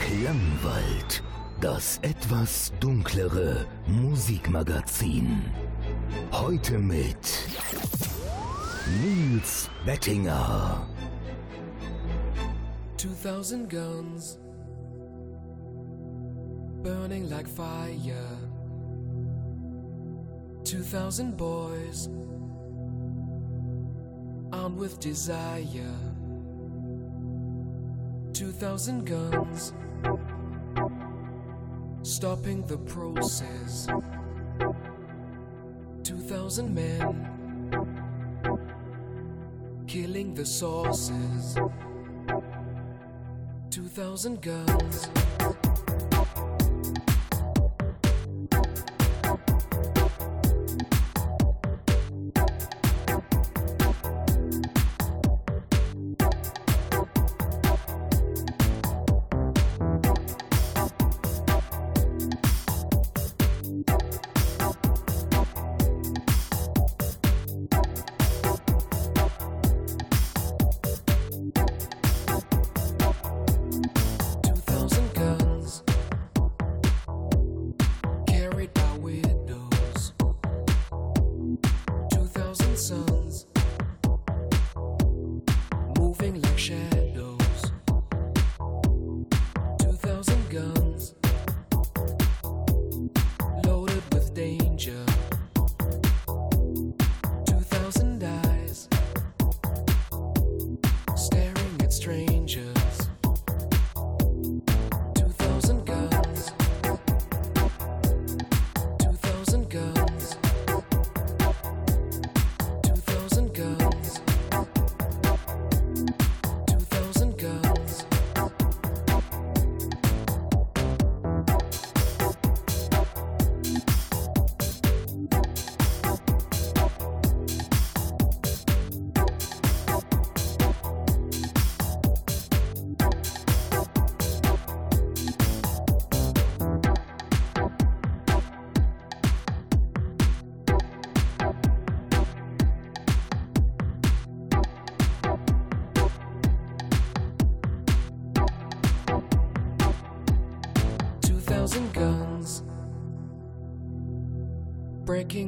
Klangwald, das etwas dunklere Musikmagazin. Heute mit Nils Bettinger. 2000 guns burning like fire. 2000 boys armed with desire. 2000 guns stopping the process. 2000 men killing the sources. 2000 guns.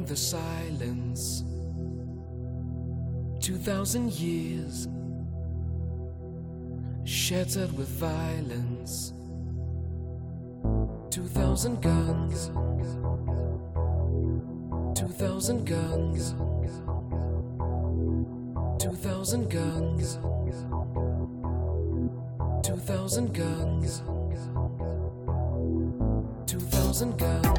breaking the silence. 2,000 years shattered with violence. 2,000 guns. 2,000 guns. 2,000 guns. 2,000 guns. 2,000 guns.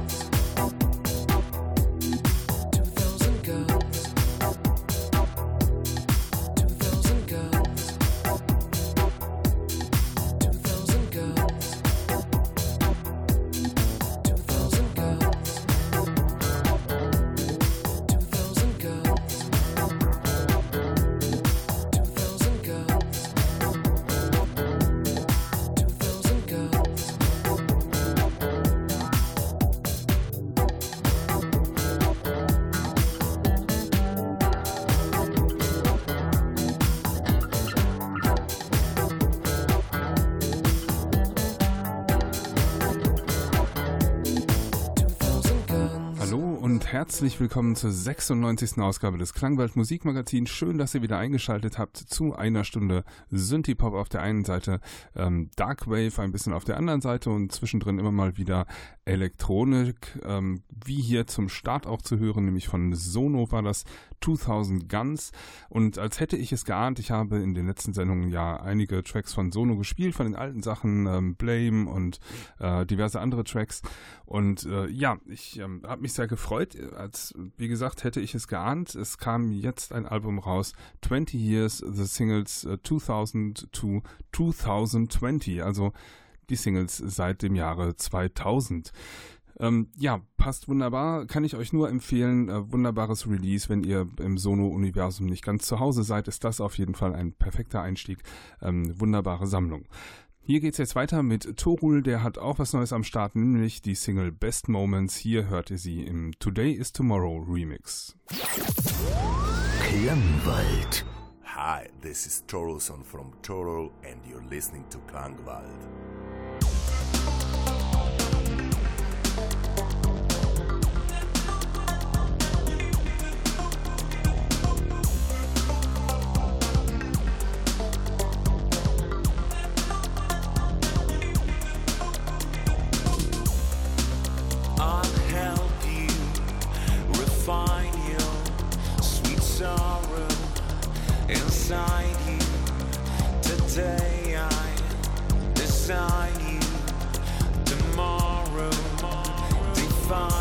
Herzlich willkommen zur 96. Ausgabe des Klangwald Musikmagazins. Schön, dass ihr wieder eingeschaltet habt zu einer Stunde Synthie-Pop auf der einen Seite, ähm, Darkwave ein bisschen auf der anderen Seite und zwischendrin immer mal wieder Elektronik, ähm, wie hier zum Start auch zu hören, nämlich von Sono war das 2000 Guns. Und als hätte ich es geahnt, ich habe in den letzten Sendungen ja einige Tracks von Sono gespielt, von den alten Sachen, ähm, Blame und äh, diverse andere Tracks. Und äh, ja, ich ähm, habe mich sehr gefreut, als wie gesagt hätte ich es geahnt. Es kam jetzt ein Album raus, 20 Years, The Singles uh, 2000 to 2020, also die Singles seit dem Jahre 2000. Ähm, ja, passt wunderbar. Kann ich euch nur empfehlen. Äh, wunderbares Release. Wenn ihr im Sono-Universum nicht ganz zu Hause seid, ist das auf jeden Fall ein perfekter Einstieg. Ähm, wunderbare Sammlung. Hier geht es jetzt weiter mit Torul, der hat auch was Neues am Start, nämlich die Single Best Moments. Hier hört ihr sie im Today is Tomorrow Remix. Klangwald Hi, this is Torolson from Toro, and you're listening to Klangwald. You. Today I design you. Tomorrow define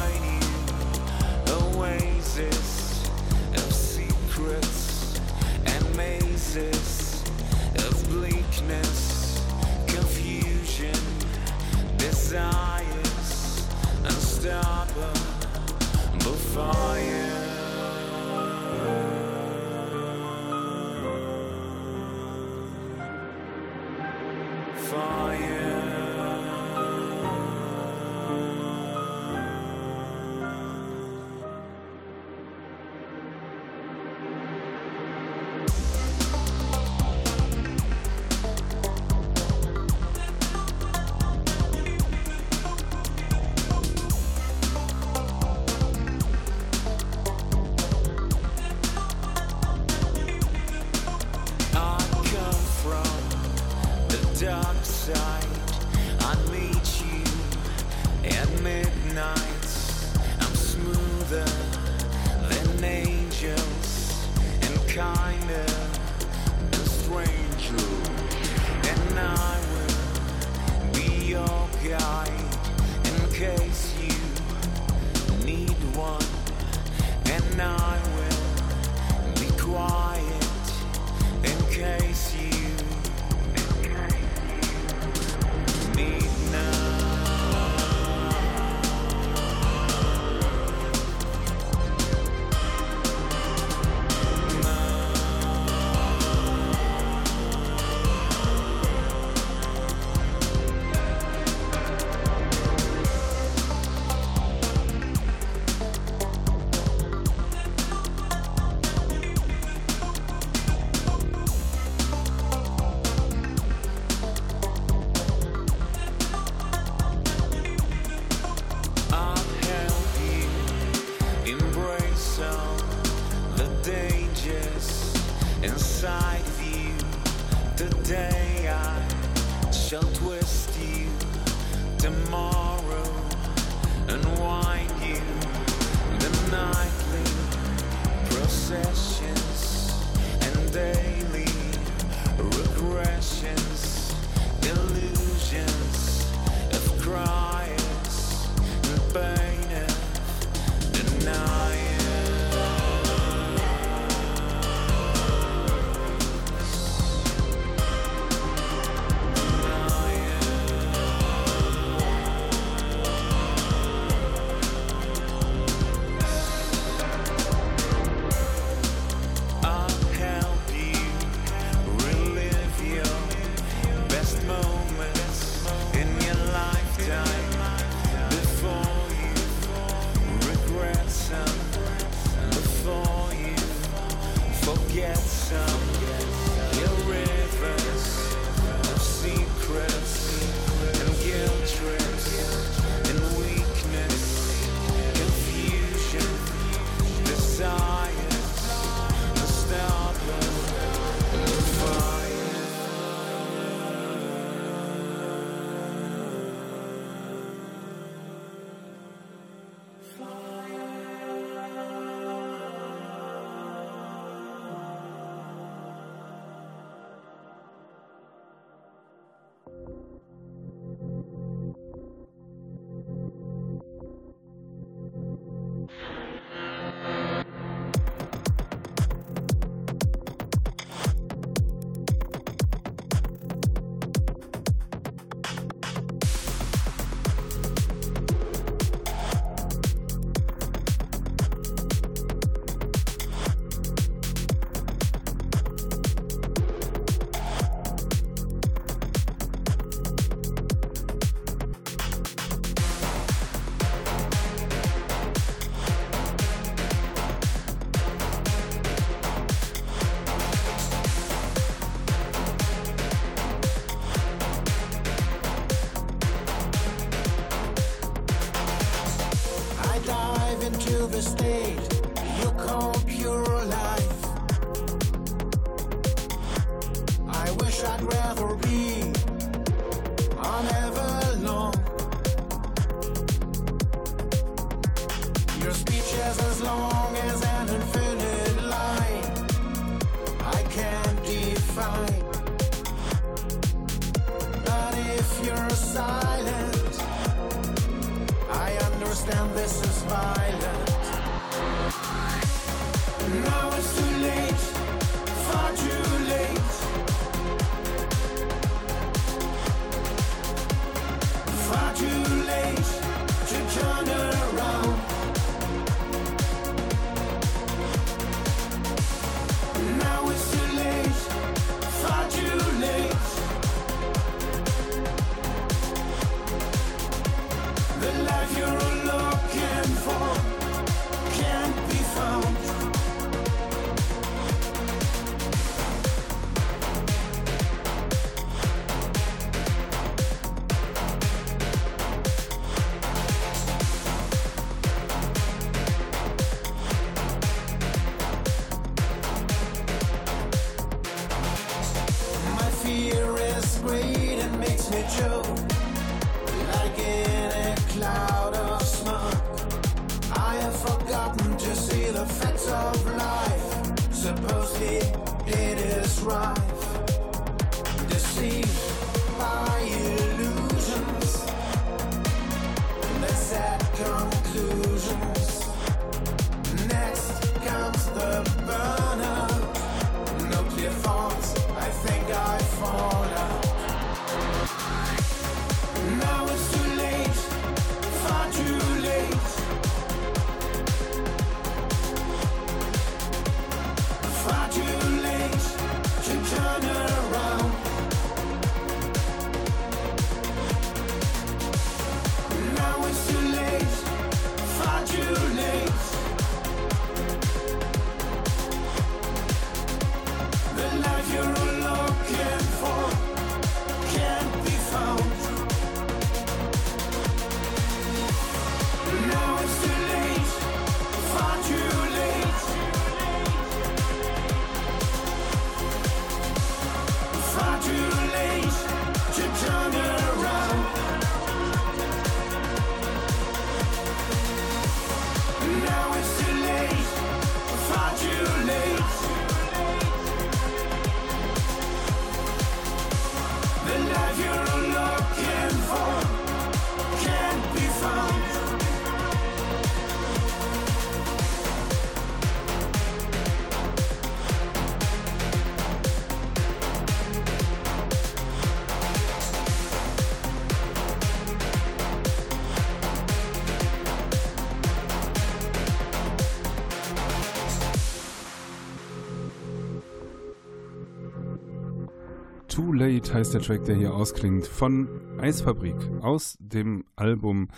Too Late heißt der Track, der hier ausklingt, von Eisfabrik aus dem Album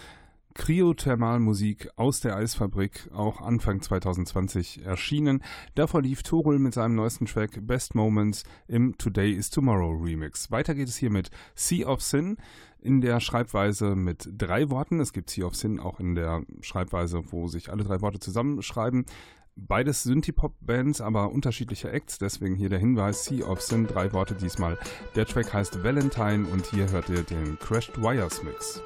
Kryothermalmusik aus der Eisfabrik, auch Anfang 2020 erschienen. Davor lief Torul mit seinem neuesten Track Best Moments im Today is Tomorrow Remix. Weiter geht es hier mit Sea of Sin in der Schreibweise mit drei Worten. Es gibt Sea of Sin auch in der Schreibweise, wo sich alle drei Worte zusammenschreiben. Beides Synthie-Pop-Bands, aber unterschiedliche Acts, deswegen hier der Hinweis, Sea of Sin, drei Worte diesmal. Der Track heißt Valentine und hier hört ihr den Crashed Wires Mix.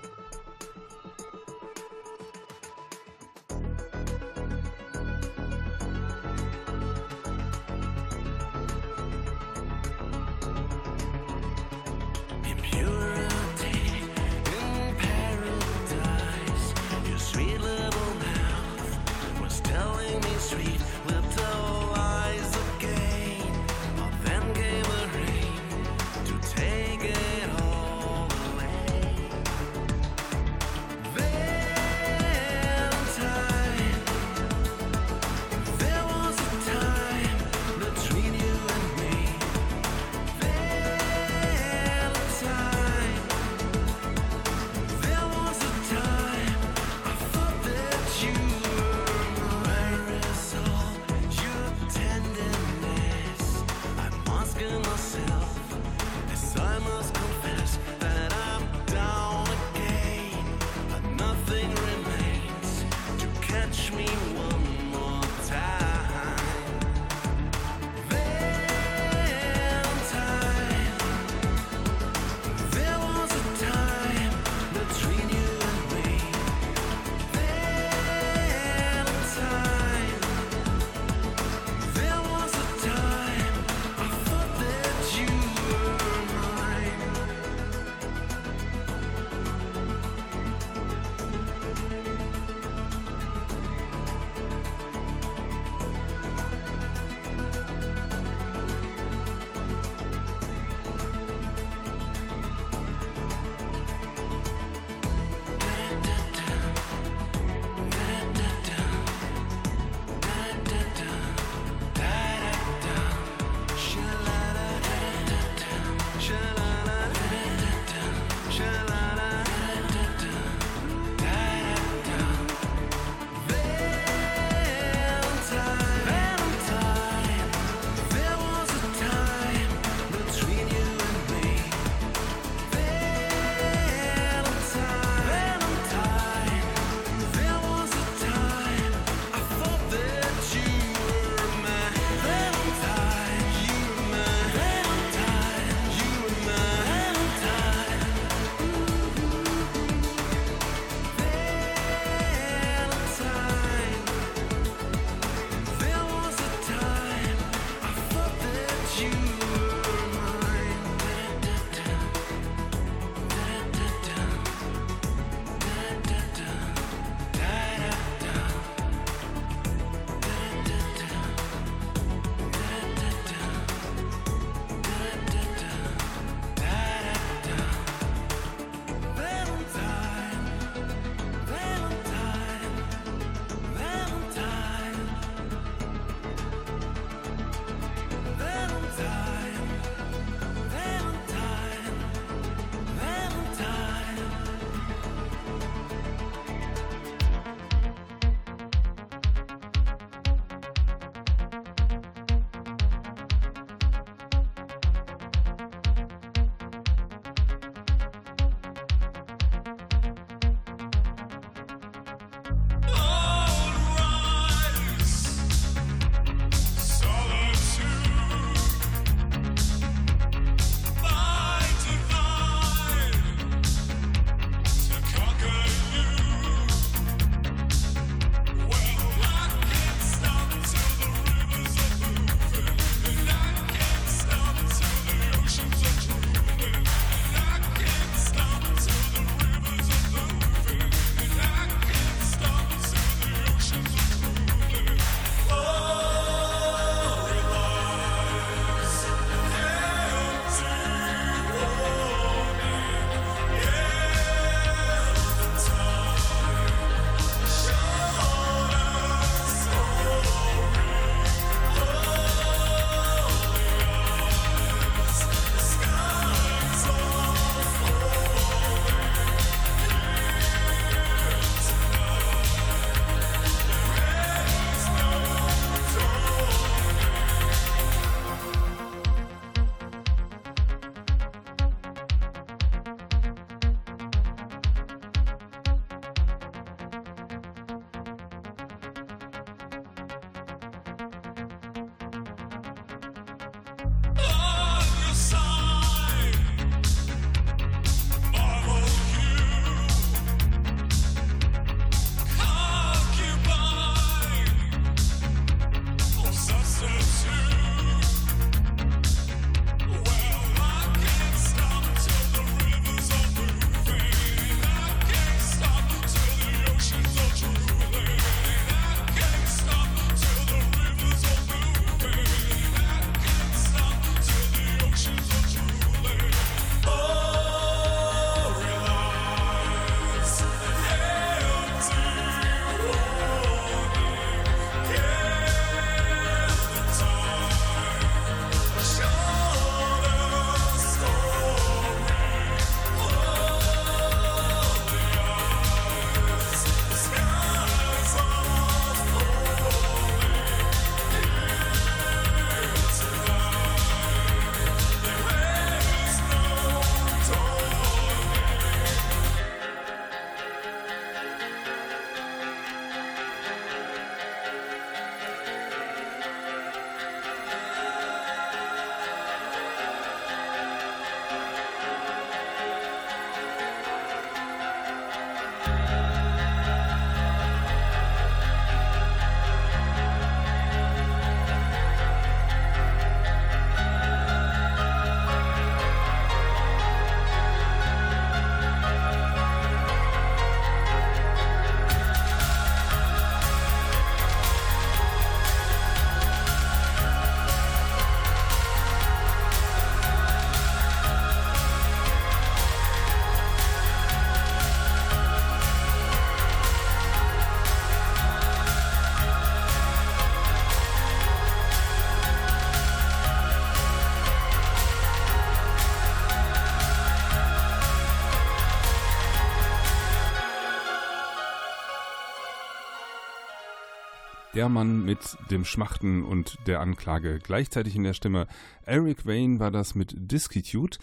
Der Mann mit dem Schmachten und der Anklage gleichzeitig in der Stimme. Eric Wayne war das mit Disquitude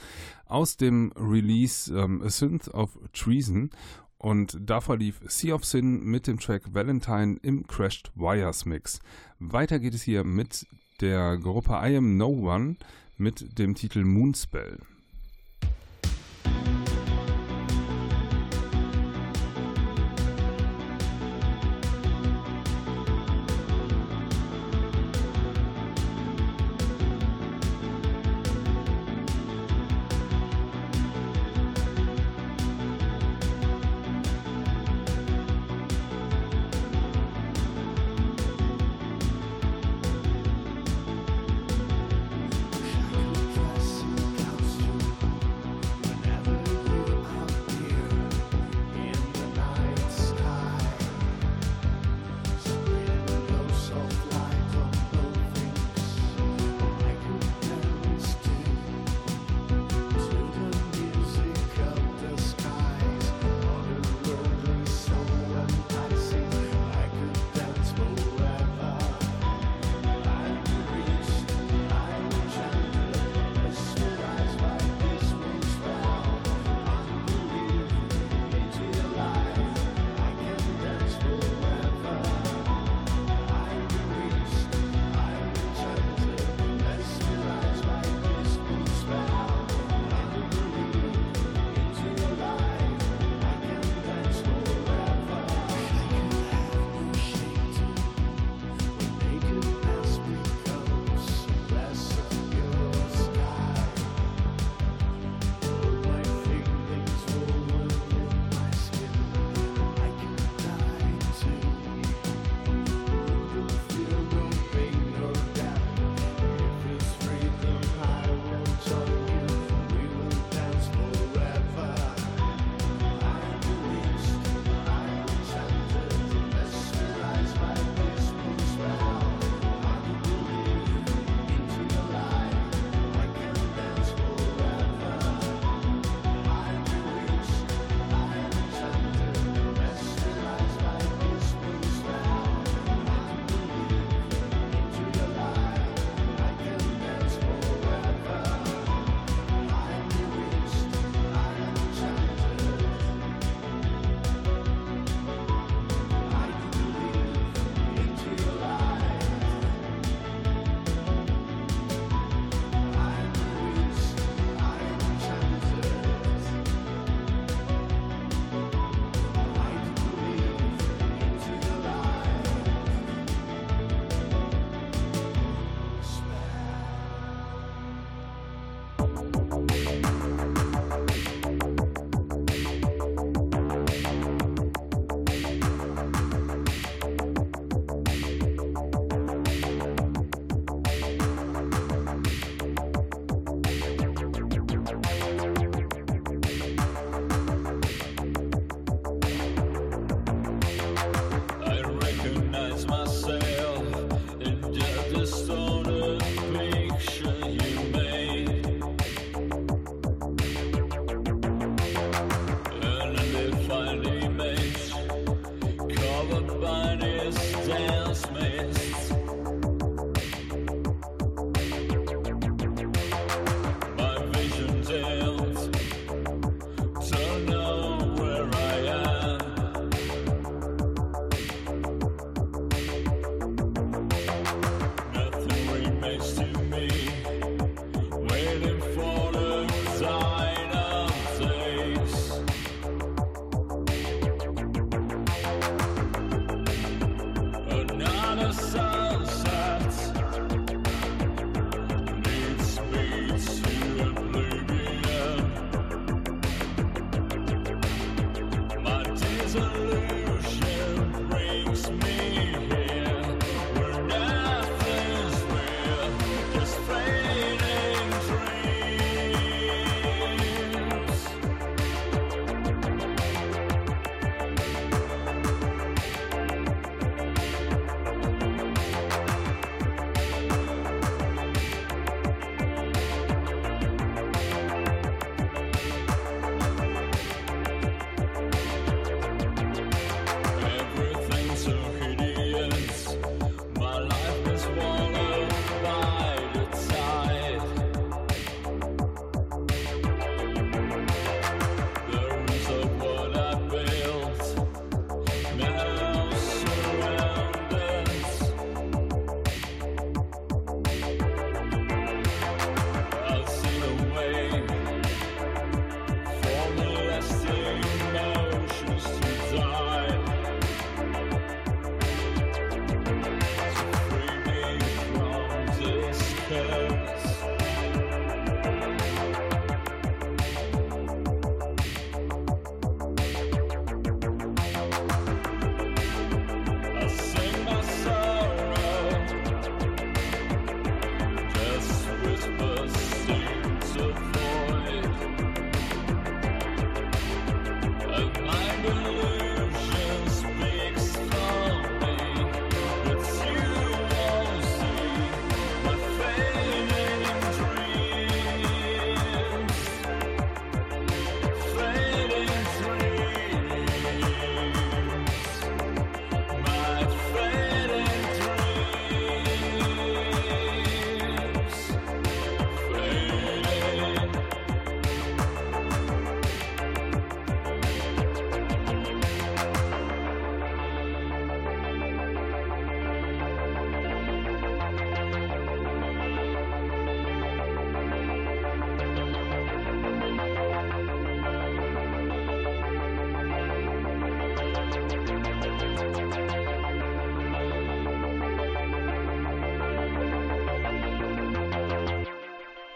aus dem Release ähm, A Synth of Treason und davor lief Sea of Sin mit dem Track Valentine im Crashed Wires Mix. Weiter geht es hier mit der Gruppe I Am No One mit dem Titel Moonspell.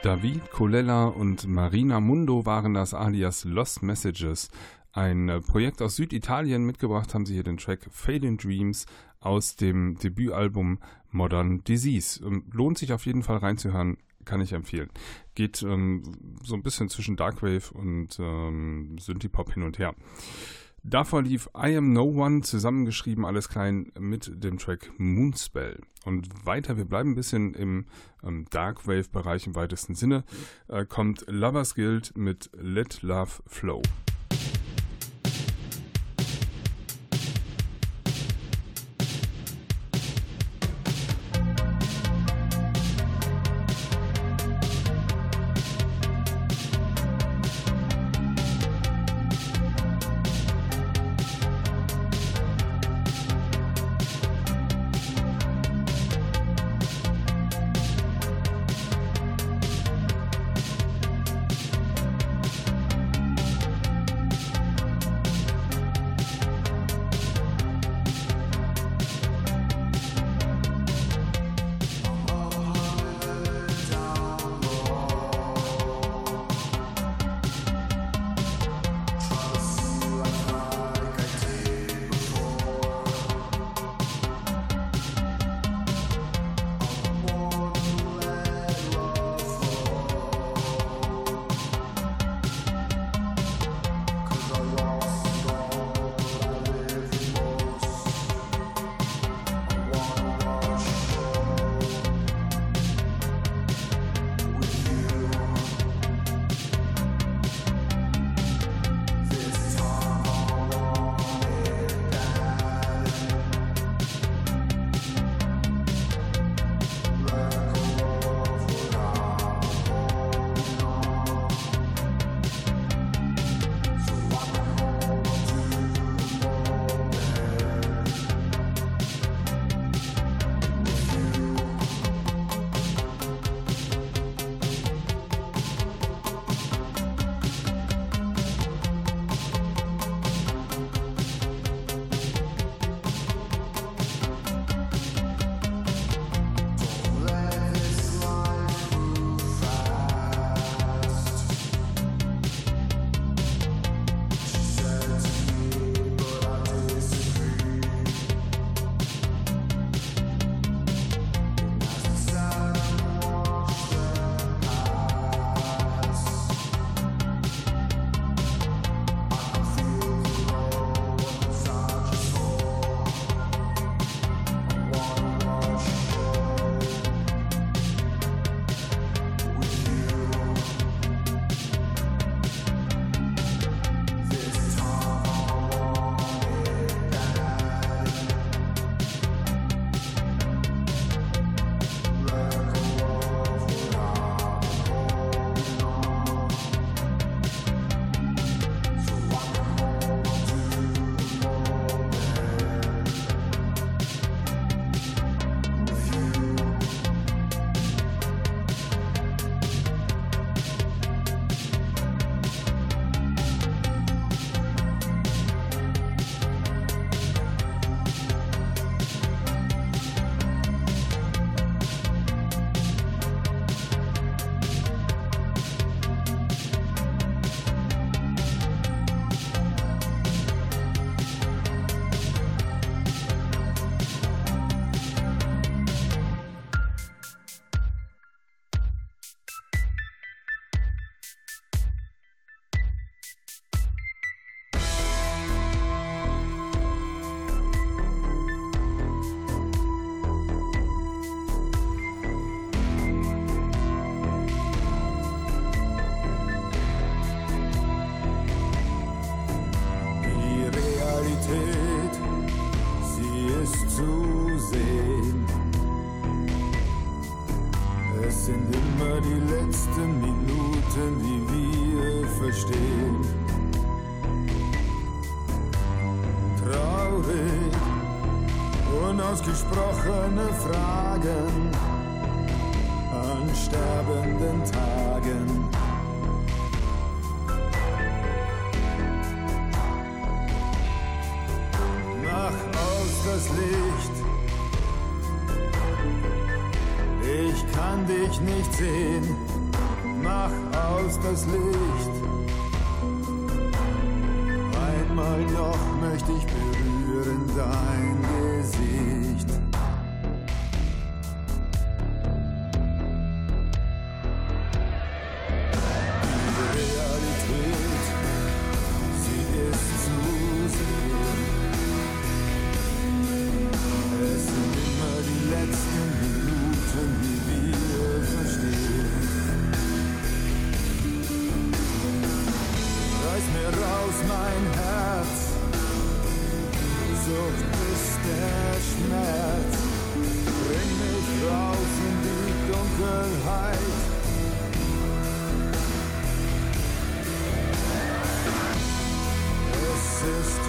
David Colella und Marina Mundo waren das alias Lost Messages. Ein äh, Projekt aus Süditalien mitgebracht haben sie hier den Track Fading Dreams aus dem Debütalbum Modern Disease. Ähm, lohnt sich auf jeden Fall reinzuhören, kann ich empfehlen. Geht ähm, so ein bisschen zwischen Darkwave und ähm, Synthie-Pop hin und her. Davor lief I Am No One, zusammengeschrieben, alles klein, mit dem Track Moonspell. Und weiter, wir bleiben ein bisschen im ähm, Darkwave-Bereich im weitesten Sinne, äh, kommt Lovers Guild mit Let Love Flow.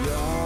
Es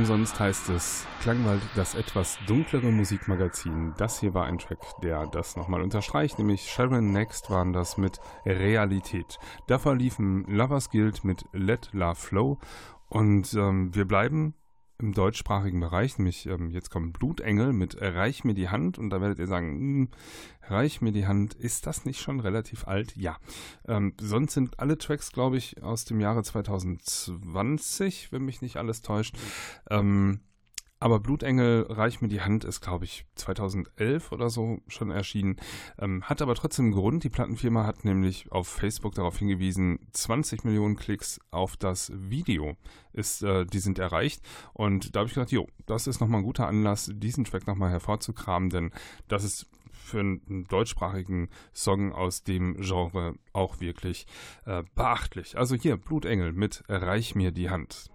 umsonst heißt es Klangwald das etwas dunklere Musikmagazin. Das hier war ein Track, der das nochmal unterstreicht, nämlich Sharon Next waren das mit Realität. Davor liefen Lovers Guild mit Let Love Flow und ähm, wir bleiben im deutschsprachigen Bereich, nämlich ähm, jetzt kommt Blutengel mit Reich mir die Hand und da werdet ihr sagen, hm, Reich mir die Hand, ist das nicht schon relativ alt? Ja. Ähm, sonst sind alle Tracks, glaube ich, aus dem Jahre 2020, wenn mich nicht alles täuscht. Ähm, aber Blutengel, Reich mir die Hand ist, glaube ich, 2011 oder so schon erschienen. Ähm, hat aber trotzdem einen Grund. Die Plattenfirma hat nämlich auf Facebook darauf hingewiesen, 20 Millionen Klicks auf das Video ist, äh, die sind erreicht. Und da habe ich gedacht, jo, das ist nochmal ein guter Anlass, diesen Track nochmal hervorzukramen, denn das ist für einen deutschsprachigen Song aus dem Genre auch wirklich äh, beachtlich. Also hier, Blutengel mit Reich mir die Hand.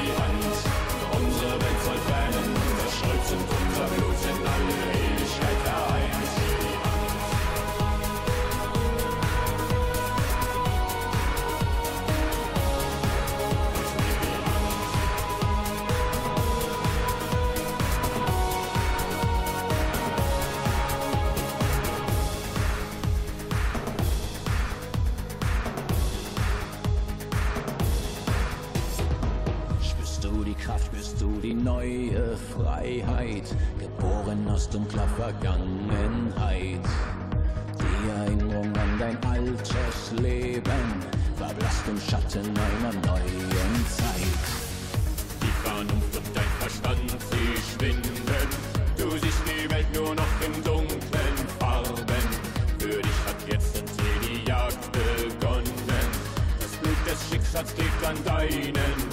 Reich mir Freiheit, geboren aus dunkler Vergangenheit. Die Erinnerung an dein altes Leben verblasst im Schatten einer neuen Zeit. Die Vernunft und dein Verstand, sie schwinden. Du siehst die Welt nur noch in dunklen Farben. Für dich hat jetzt die Jagd begonnen. Das Blut des Schicksals klebt an deinen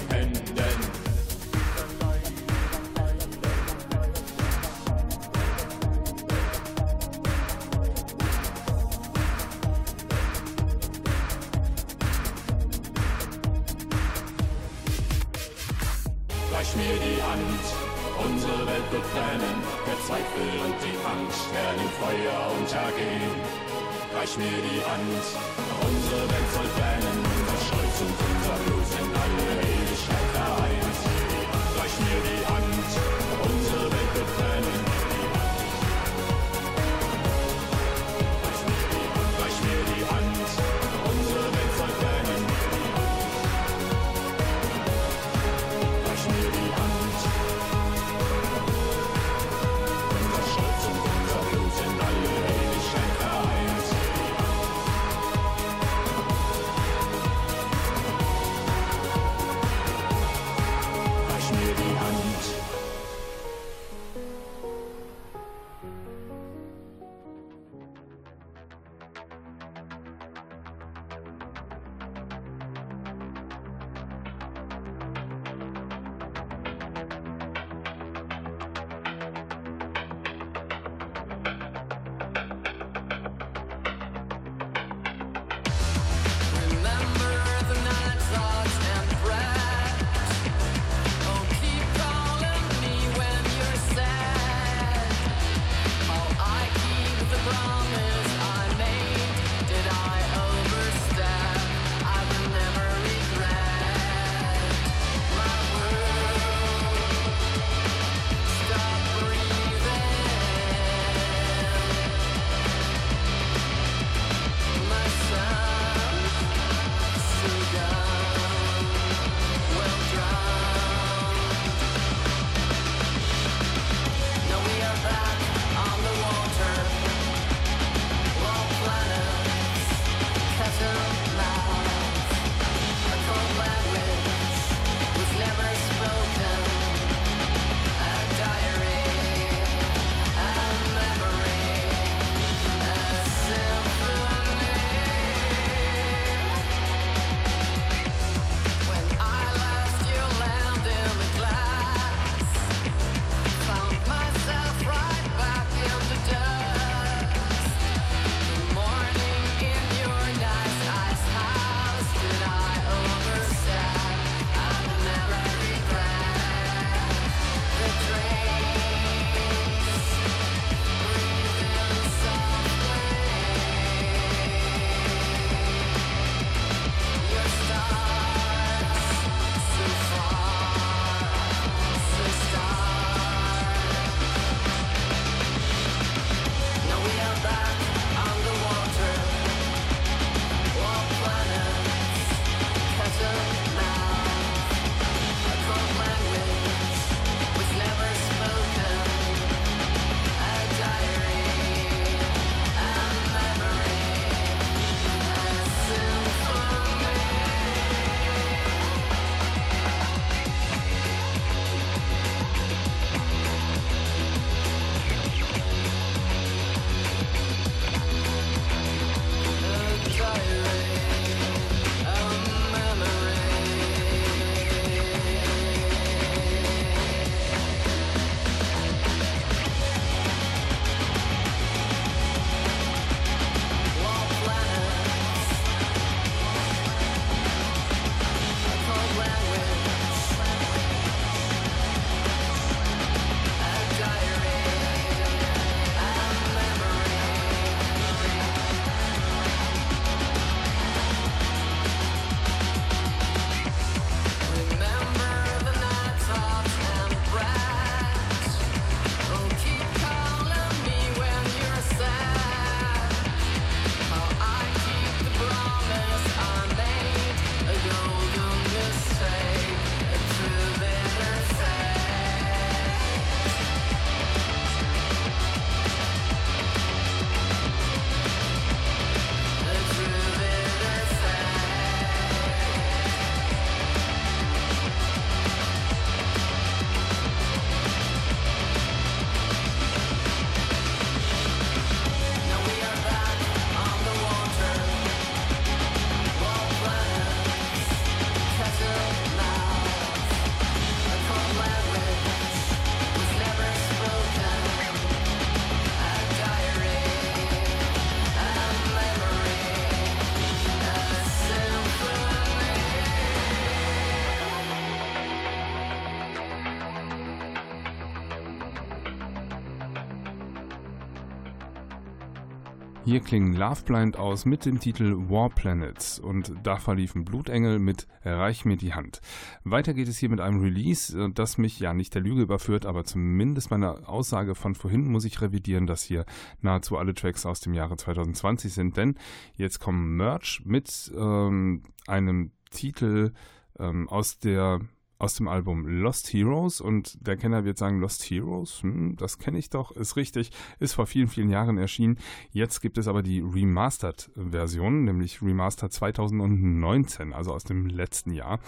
Hier klingen Loveblind aus mit dem Titel War Planets und da verliefen Blutengel mit Reich mir die Hand. Weiter geht es hier mit einem Release, äh, das mich ja nicht der Lüge überführt, aber zumindest meine Aussage von vorhin muss ich revidieren, dass hier nahezu alle Tracks aus dem Jahre 2020 sind, denn jetzt kommen Merch mit ähm, einem Titel ähm, aus der aus dem Album Lost Heroes und der Kenner wird sagen, Lost Heroes, hm, das kenne ich doch, ist richtig, ist vor vielen, vielen Jahren erschienen. Jetzt gibt es aber die Remastered-Version, nämlich Remastered 2019, also aus dem letzten Jahr.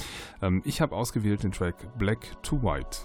Ähm, ich habe ausgewählt den Track Black to White.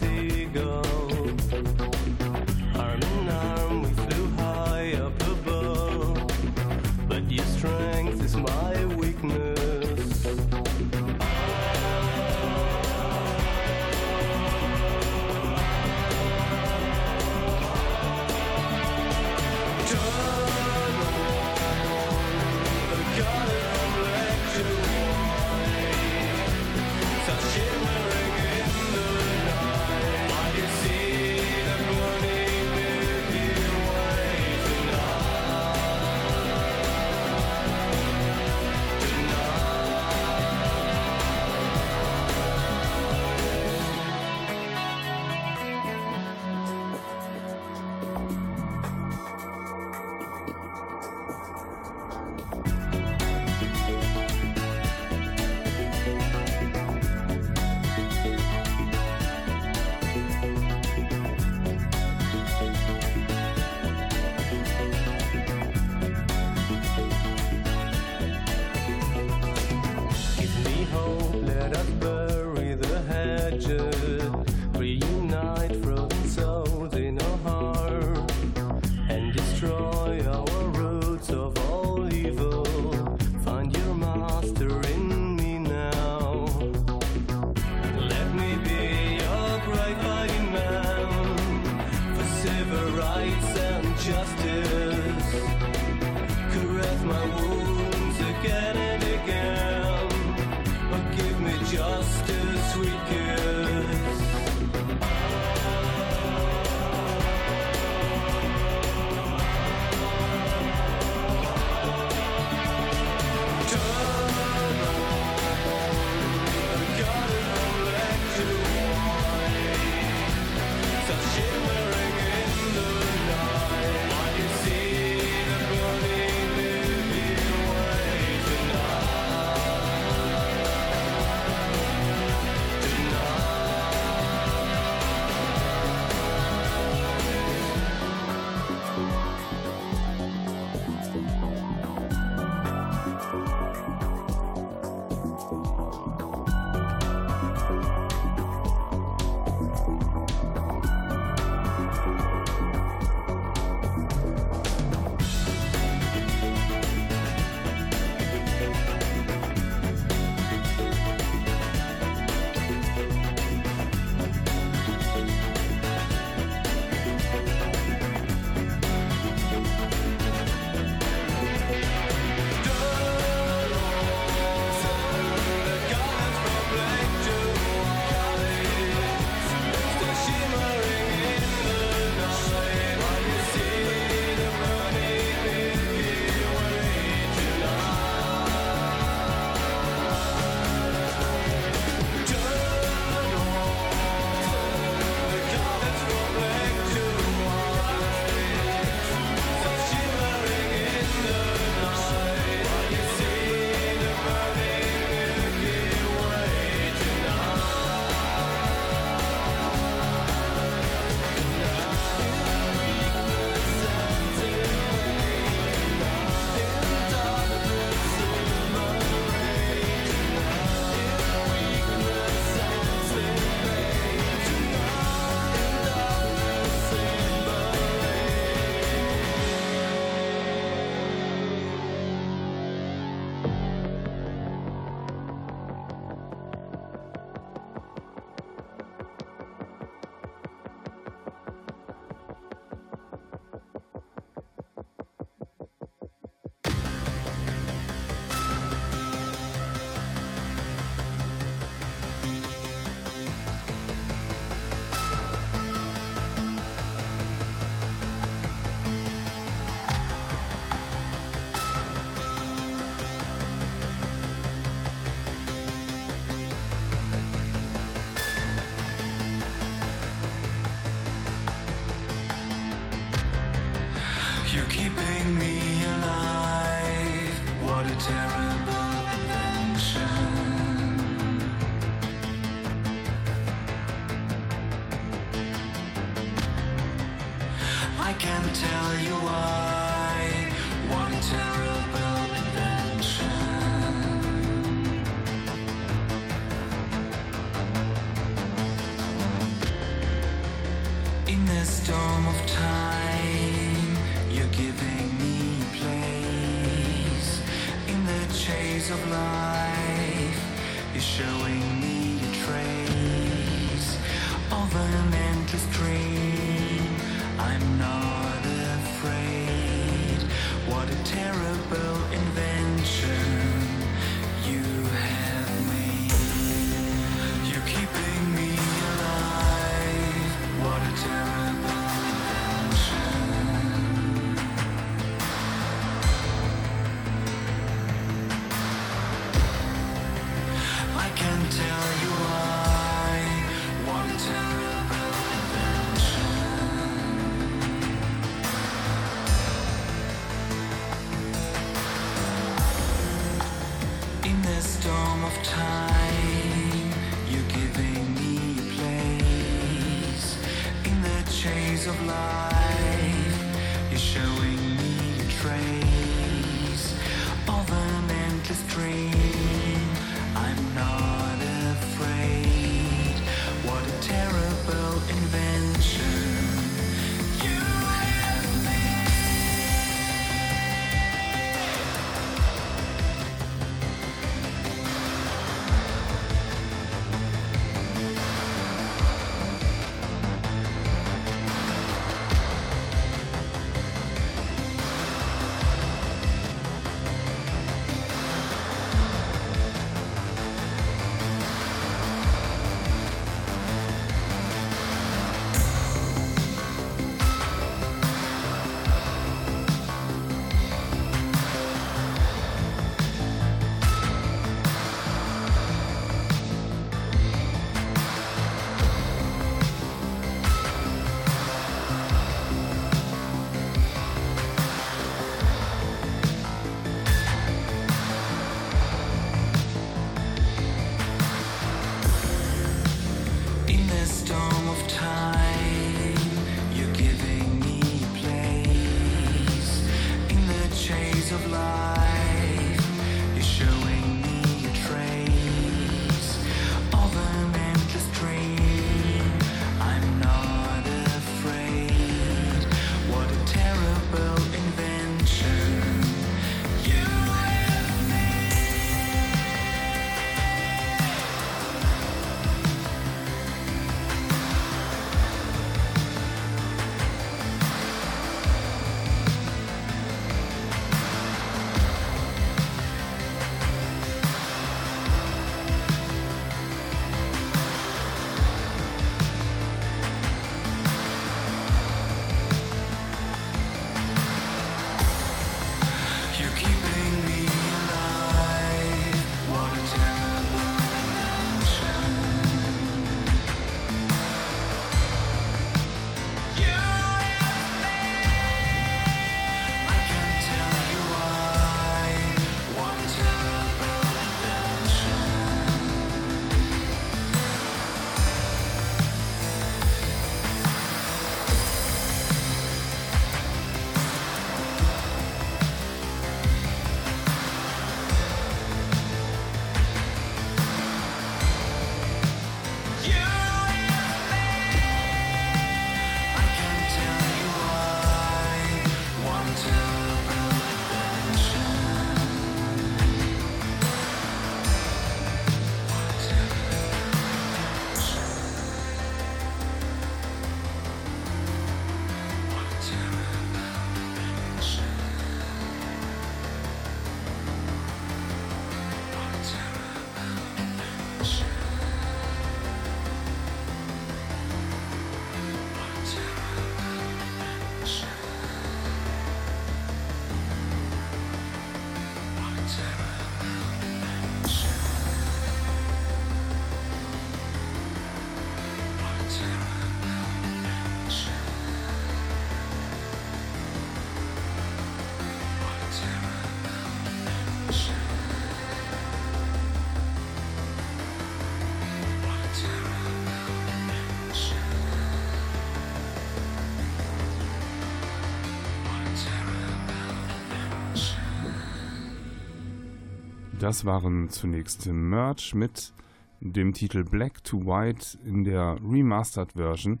Das waren zunächst Merch mit dem Titel Black to White in der Remastered Version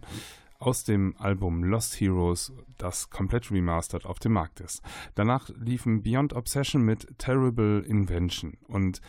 aus dem Album Lost Heroes, das komplett remastered auf dem Markt ist. Danach liefen Beyond Obsession mit Terrible Invention und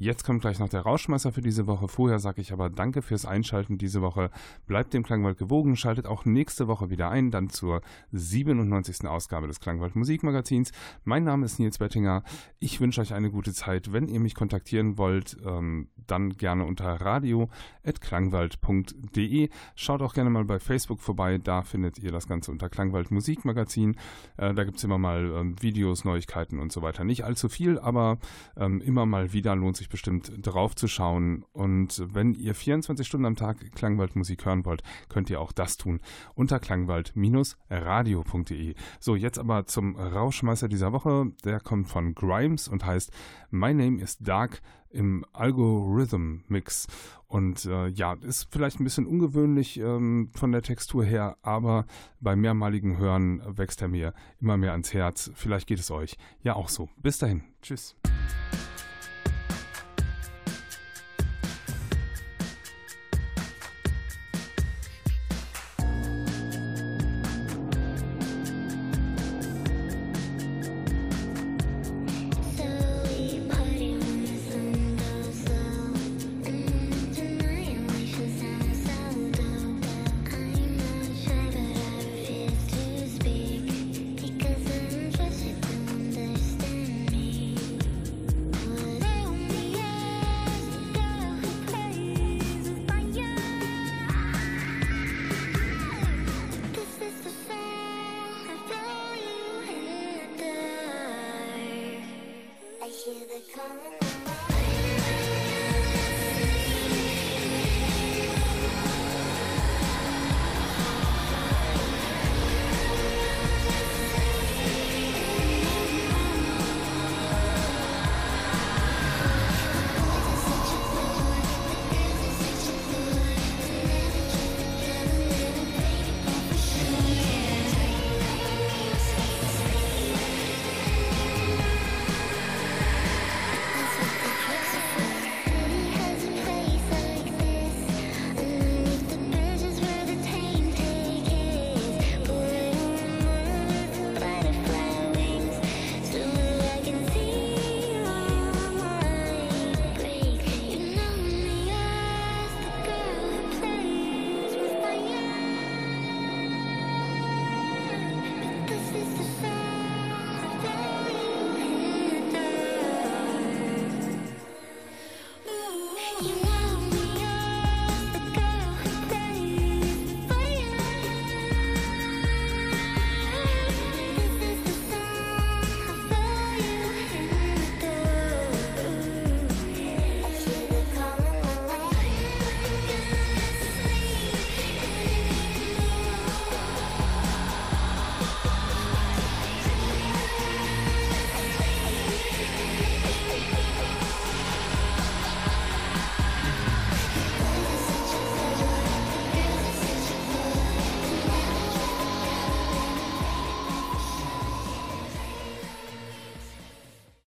Jetzt kommt gleich noch der Rauschmeißer für diese Woche. Vorher sage ich aber danke fürs Einschalten diese Woche. Bleibt dem Klangwald gewogen, schaltet auch nächste Woche wieder ein, dann zur 97. Ausgabe des Klangwald Musikmagazins. Mein Name ist Nils Bettinger. Ich wünsche euch eine gute Zeit. Wenn ihr mich kontaktieren wollt, ähm, dann gerne unter radio.klangwald.de. Schaut auch gerne mal bei Facebook vorbei, da findet ihr das Ganze unter Klangwald Musikmagazin. Äh, da gibt es immer mal ähm, Videos, Neuigkeiten und so weiter. Nicht allzu viel, aber ähm, immer mal wieder lohnt sich bestimmt drauf zu schauen. Und wenn ihr 24 Stunden am Tag Klangwaldmusik hören wollt, könnt ihr auch das tun unter klangwald-radio.de. So, jetzt aber zum Rauschmeißer dieser Woche. Der kommt von Grimes und heißt My Name is Dark im Algorithm Mix. Und äh, ja, ist vielleicht ein bisschen ungewöhnlich ähm, von der Textur her, aber bei mehrmaligen Hören wächst er mir immer mehr ans Herz. Vielleicht geht es euch ja auch so. Bis dahin. Tschüss.